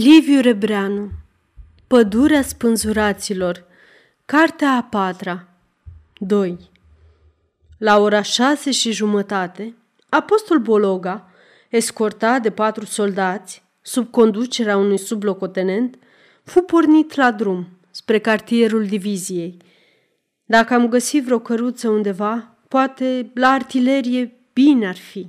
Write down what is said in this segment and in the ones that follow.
Liviu Rebreanu Pădurea spânzuraților Cartea a patra 2 La ora șase și jumătate, apostol Bologa, escortat de patru soldați, sub conducerea unui sublocotenent, fu pornit la drum spre cartierul diviziei. Dacă am găsit vreo căruță undeva, poate la artilerie bine ar fi,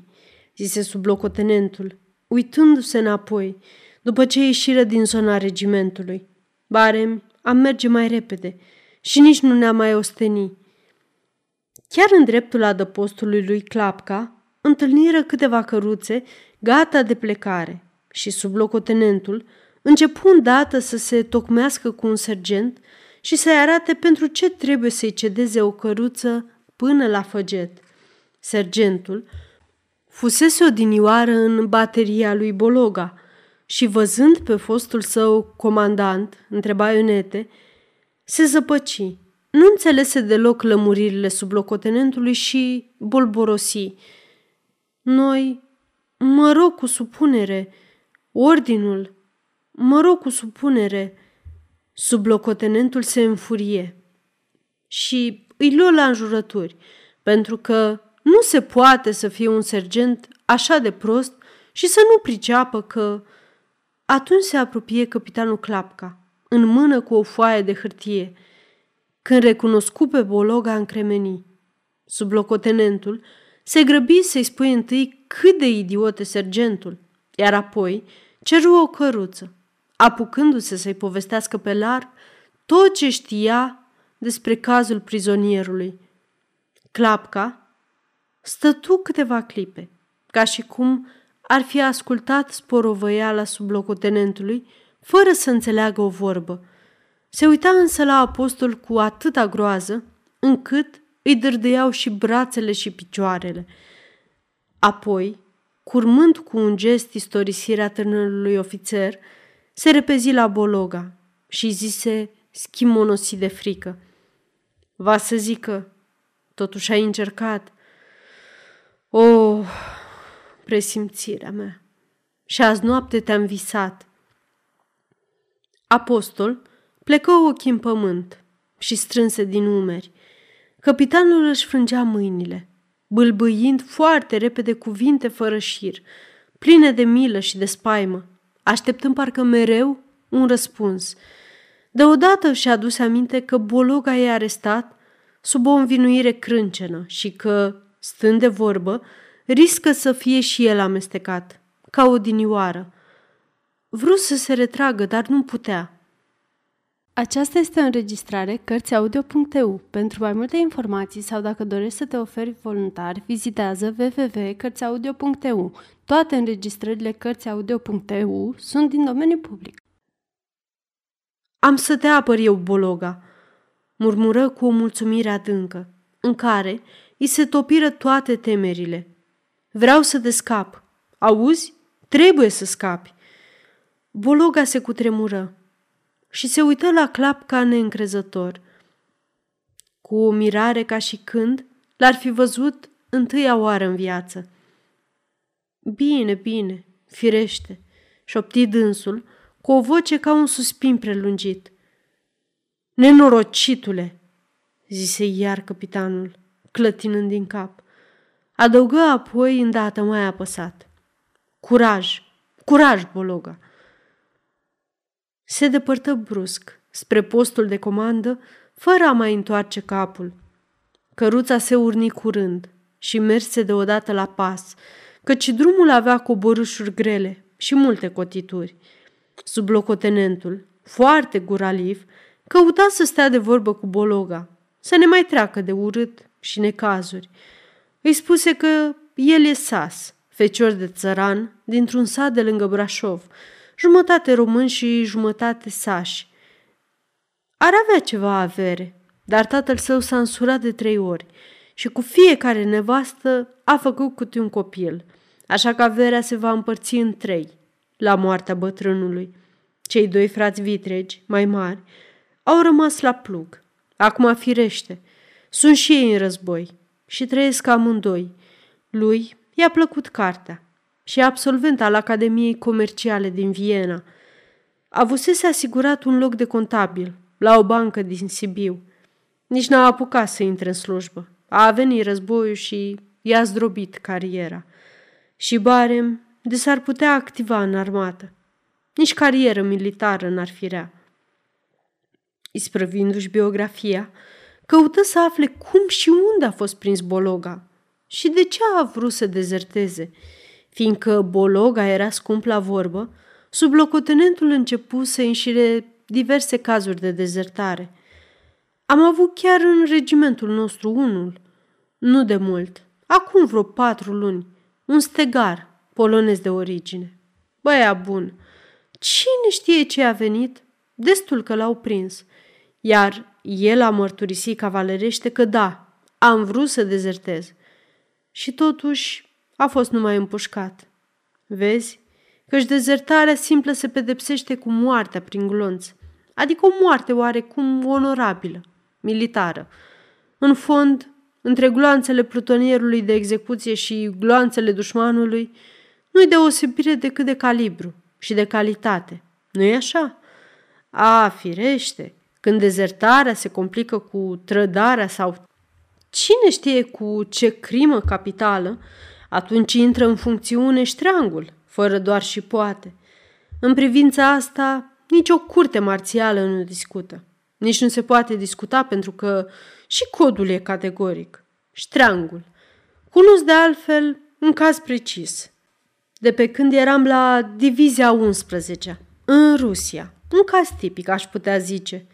zise sublocotenentul, uitându-se înapoi, după ce ieșiră din zona regimentului. Barem, am merge mai repede și nici nu ne-am mai osteni. Chiar în dreptul adăpostului lui Clapca, întâlniră câteva căruțe gata de plecare și sublocotenentul începu îndată să se tocmească cu un sergent și să-i arate pentru ce trebuie să-i cedeze o căruță până la făget. Sergentul fusese odinioară în bateria lui Bologa – și văzând pe fostul său comandant, între baionete, se zăpăci. Nu înțelese deloc lămuririle sublocotenentului și bolborosi. Noi, mă rog cu supunere, ordinul, mă rog cu supunere. Sublocotenentul se înfurie și îi luă la înjurături, pentru că nu se poate să fie un sergent așa de prost și să nu priceapă că atunci se apropie capitanul Clapca, în mână cu o foaie de hârtie. Când recunoscu pe Bologa încremeni. Sublocotenentul se grăbi să-i spui întâi cât de idiot e sergentul, iar apoi ceru o căruță, apucându-se să-i povestească pe larg tot ce știa despre cazul prizonierului. Clapca stătu câteva clipe, ca și cum ar fi ascultat sporovăiala sublocotenentului, fără să înțeleagă o vorbă. Se uita însă la apostol cu atâta groază, încât îi dârdăiau și brațele și picioarele. Apoi, curmând cu un gest istorisirea tânărului ofițer, se repezi la Bologa și zise schimonosit de frică. Va să zică, totuși ai încercat. Oh, presimțirea mea. Și azi noapte te-am visat. Apostol plecă ochii în pământ și strânse din umeri. Capitanul își frângea mâinile, bâlbâind foarte repede cuvinte fără șir, pline de milă și de spaimă, așteptând parcă mereu un răspuns. Deodată își aduse aminte că Bologa e arestat sub o învinuire crâncenă și că, stând de vorbă, riscă să fie și el amestecat, ca o dinioară. Vrut să se retragă, dar nu putea. Aceasta este o înregistrare Cărțiaudio.eu. Pentru mai multe informații sau dacă dorești să te oferi voluntar, vizitează www.cărțiaudio.eu. Toate înregistrările Cărțiaudio.eu sunt din domeniu public. Am să te apăr eu, Bologa, murmură cu o mulțumire adâncă, în care îi se topiră toate temerile. Vreau să te scap. Auzi? Trebuie să scapi. Bologa se cutremură și se uită la clap ca neîncrezător. Cu o mirare ca și când l-ar fi văzut întâia oară în viață. Bine, bine, firește, șopti dânsul cu o voce ca un suspin prelungit. Nenorocitule, zise iar capitanul, clătinând din cap. Adăugă apoi îndată mai apăsat. Curaj, curaj, Bologa! Se depărtă brusc spre postul de comandă, fără a mai întoarce capul. Căruța se urni curând și merse deodată la pas, căci drumul avea coborâșuri grele și multe cotituri. Sublocotenentul, foarte guraliv, căuta să stea de vorbă cu Bologa, să ne mai treacă de urât și necazuri, îi spuse că el e sas, fecior de țăran, dintr-un sat de lângă Brașov, jumătate român și jumătate sași. Ar avea ceva avere, dar tatăl său s-a însurat de trei ori și cu fiecare nevastă a făcut câte un copil, așa că averea se va împărți în trei, la moartea bătrânului. Cei doi frați vitregi, mai mari, au rămas la plug. Acum firește, sunt și ei în război și trăiesc amândoi. Lui i-a plăcut cartea și e absolvent al Academiei Comerciale din Viena. Avusese asigurat un loc de contabil la o bancă din Sibiu. Nici n-a apucat să intre în slujbă. A venit războiul și i-a zdrobit cariera. Și Barem de s-ar putea activa în armată. Nici carieră militară n-ar fi rea. Isprăvindu-și biografia, căută să afle cum și unde a fost prins Bologa și de ce a vrut să dezerteze. Fiindcă Bologa era scump la vorbă, sublocotenentul începu să înșire diverse cazuri de dezertare. Am avut chiar în regimentul nostru unul, nu de mult, acum vreo patru luni, un stegar, polonez de origine. Băia bun, cine știe ce a venit? Destul că l-au prins. Iar el a mărturisit cavalerește că da, am vrut să dezertez. Și totuși a fost numai împușcat. Vezi? Căci dezertarea simplă se pedepsește cu moartea prin glonț, adică o moarte oarecum onorabilă, militară. În fond, între gloanțele plutonierului de execuție și gloanțele dușmanului, nu-i deosebire decât de calibru și de calitate. Nu-i așa? A, firește, când dezertarea se complică cu trădarea sau cine știe cu ce crimă capitală, atunci intră în funcțiune ștreangul, fără doar și poate. În privința asta, nici o curte marțială nu discută. Nici nu se poate discuta pentru că și codul e categoric. Ștreangul. Cunosc de altfel un caz precis. De pe când eram la Divizia 11 în Rusia. Un caz tipic, aș putea zice.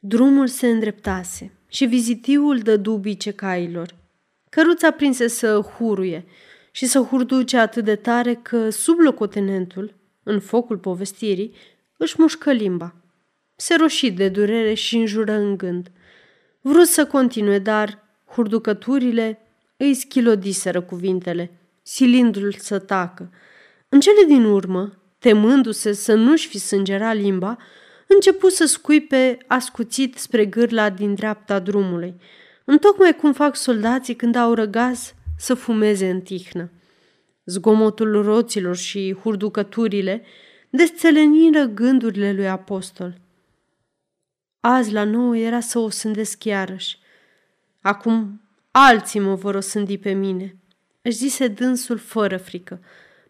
Drumul se îndreptase și vizitiul dă dubice cailor. Căruța prinse să huruie și să hurduce atât de tare că sublocotenentul, în focul povestirii, își mușcă limba. Se roșit de durere și înjură în gând. Vrut să continue, dar hurducăturile îi schilodiseră cuvintele, silindu-l să tacă. În cele din urmă, temându-se să nu-și fi sângerat limba, începu să scuipe ascuțit spre gârla din dreapta drumului, întocmai cum fac soldații când au răgaz să fumeze în tihnă. Zgomotul roților și hurducăturile desțeleniră gândurile lui apostol. Azi la nouă era să o sândesc iarăși. Acum alții mă vor osândi pe mine, își zise dânsul fără frică,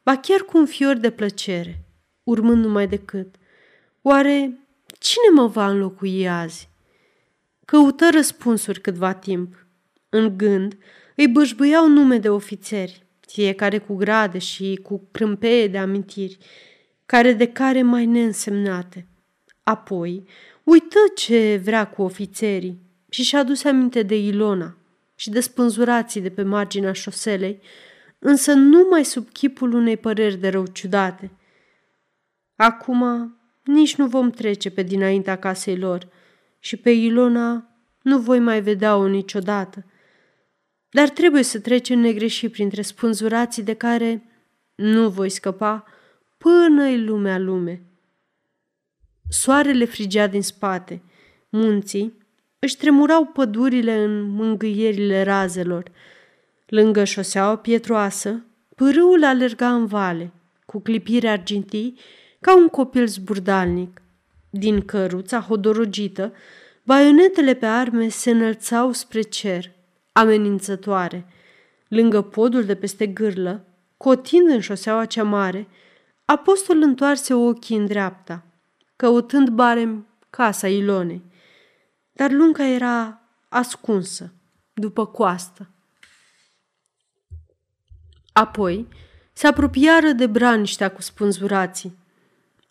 ba chiar cu un fior de plăcere, urmând numai decât. Oare cine mă va înlocui azi? Căută răspunsuri câtva timp. În gând îi bășbâiau nume de ofițeri, fiecare cu grade și cu crâmpeie de amintiri, care de care mai neînsemnate. Apoi uită ce vrea cu ofițerii și și-a adus aminte de Ilona și de spânzurații de pe marginea șoselei, însă numai sub chipul unei păreri de rău ciudate. Acum nici nu vom trece pe dinaintea casei lor și pe Ilona nu voi mai vedea-o niciodată. Dar trebuie să trecem negreșit printre spânzurații de care nu voi scăpa până-i lumea lume. Soarele frigea din spate, munții își tremurau pădurile în mângâierile razelor. Lângă șoseaua pietroasă, pârâul alerga în vale, cu clipire argintii, ca un copil zburdalnic. Din căruța hodorogită, baionetele pe arme se înălțau spre cer, amenințătoare. Lângă podul de peste gârlă, cotind în șoseaua cea mare, apostol întoarse ochii în dreapta, căutând barem casa Ilonei dar lunga era ascunsă, după coastă. Apoi se apropiară de braniștea cu spânzurații.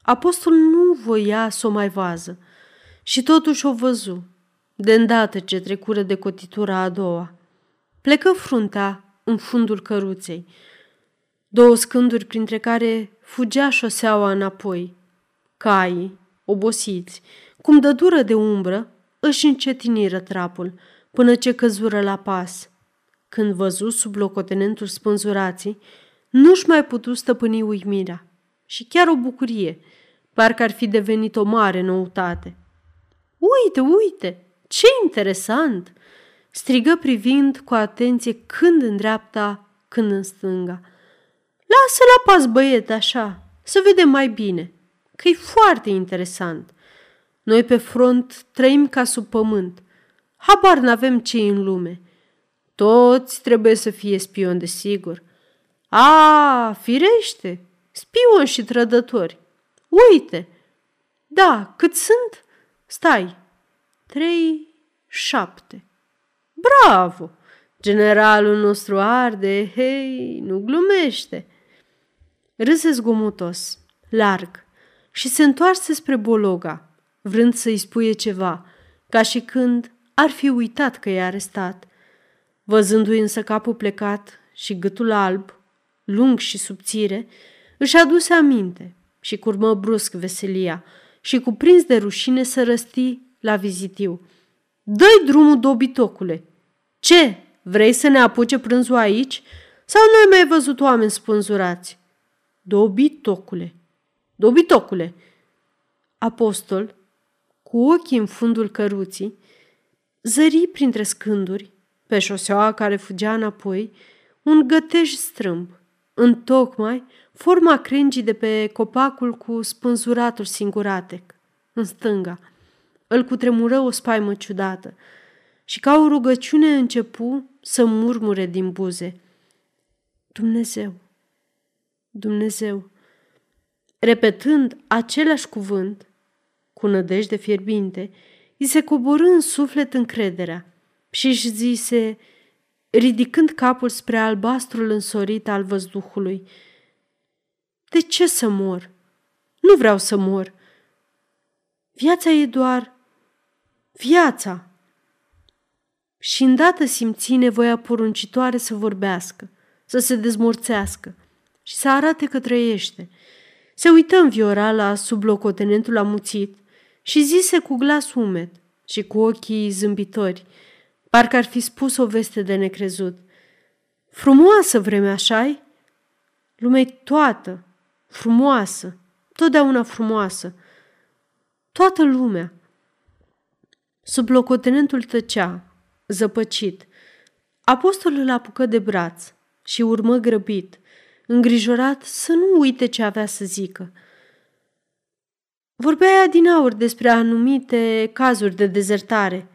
Apostol nu voia să o mai vază și totuși o văzu, de îndată ce trecură de cotitura a doua. Plecă fruntea în fundul căruței, două scânduri printre care fugea șoseaua înapoi. Caii, obosiți, cum dă dură de umbră, își încetiniră trapul, până ce căzură la pas. Când văzu sub locotenentul spânzurații, nu-și mai putu stăpâni uimirea și chiar o bucurie, parcă ar fi devenit o mare noutate. Uite, uite, ce interesant!" strigă privind cu atenție când în dreapta, când în stânga. Lasă la pas, băiete, așa, să vedem mai bine. că e foarte interesant. Noi pe front trăim ca sub pământ. Habar n-avem ce în lume. Toți trebuie să fie spion, sigur. A, firește, spion și trădători. Uite! Da, cât sunt? Stai, trei, șapte. Bravo! Generalul nostru arde, hei, nu glumește. Râse zgomotos, larg, și se întoarse spre Bologa, vrând să-i spuie ceva, ca și când ar fi uitat că i-a arestat. Văzându-i însă capul plecat și gâtul alb, lung și subțire, își aduse aminte și curmă brusc veselia și cuprins de rușine să răsti la vizitiu. Dă-i drumul, dobitocule! Ce? Vrei să ne apuce prânzul aici? Sau nu ai mai văzut oameni spânzurați? Dobitocule! Dobitocule! Apostol, cu ochii în fundul căruții, zări printre scânduri, pe șoseaua care fugea înapoi, un gătej strâmb, întocmai forma crengii de pe copacul cu spânzuratul singuratec, în stânga. Îl cutremură o spaimă ciudată și ca o rugăciune începu să murmure din buze. Dumnezeu, Dumnezeu. Repetând același cuvânt, cu nădejde fierbinte, îi se coborâ în suflet încrederea și își zise, ridicând capul spre albastrul însorit al văzduhului, De ce să mor? Nu vreau să mor. Viața e doar viața. Și îndată simți nevoia poruncitoare să vorbească, să se dezmorțească și să arate că trăiește. Se uită în viora la sublocotenentul amuțit și zise cu glas umed și cu ochii zâmbitori, parcă ar fi spus o veste de necrezut. Frumoasă vremea, așa Lumea toată, frumoasă, totdeauna frumoasă. Toată lumea. Sublocotenentul tăcea, zăpăcit. Apostolul îl apucă de braț și urmă grăbit, îngrijorat să nu uite ce avea să zică. Vorbea din aur despre anumite cazuri de dezertare.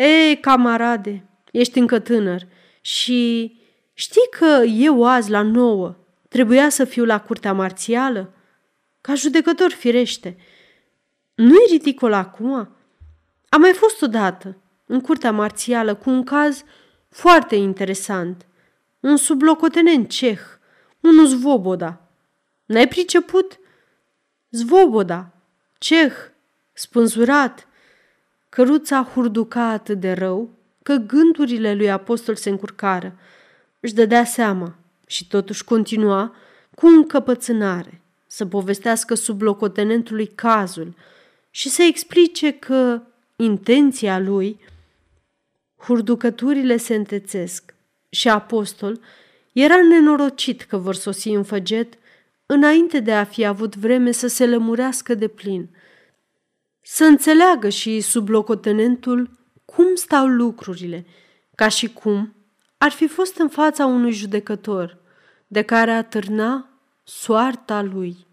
Ei, camarade, ești încă tânăr și știi că eu azi la nouă trebuia să fiu la curtea marțială? Ca judecător firește. Nu-i ridicol acum? Am mai fost odată în curtea marțială cu un caz foarte interesant. Un sublocotenent ceh, un Zvoboda. N-ai priceput? Zvoboda, ceh, spânzurat. Căruța hurduca atât de rău că gândurile lui apostol se încurcară. Își dădea seama și totuși continua cu încăpățânare să povestească sublocotenentului cazul și să explice că intenția lui Hurducăturile se întețesc și apostol era nenorocit că vor sosi în făget înainte de a fi avut vreme să se lămurească de plin, să înțeleagă și sublocotenentul cum stau lucrurile, ca și cum ar fi fost în fața unui judecător de care atârna soarta lui.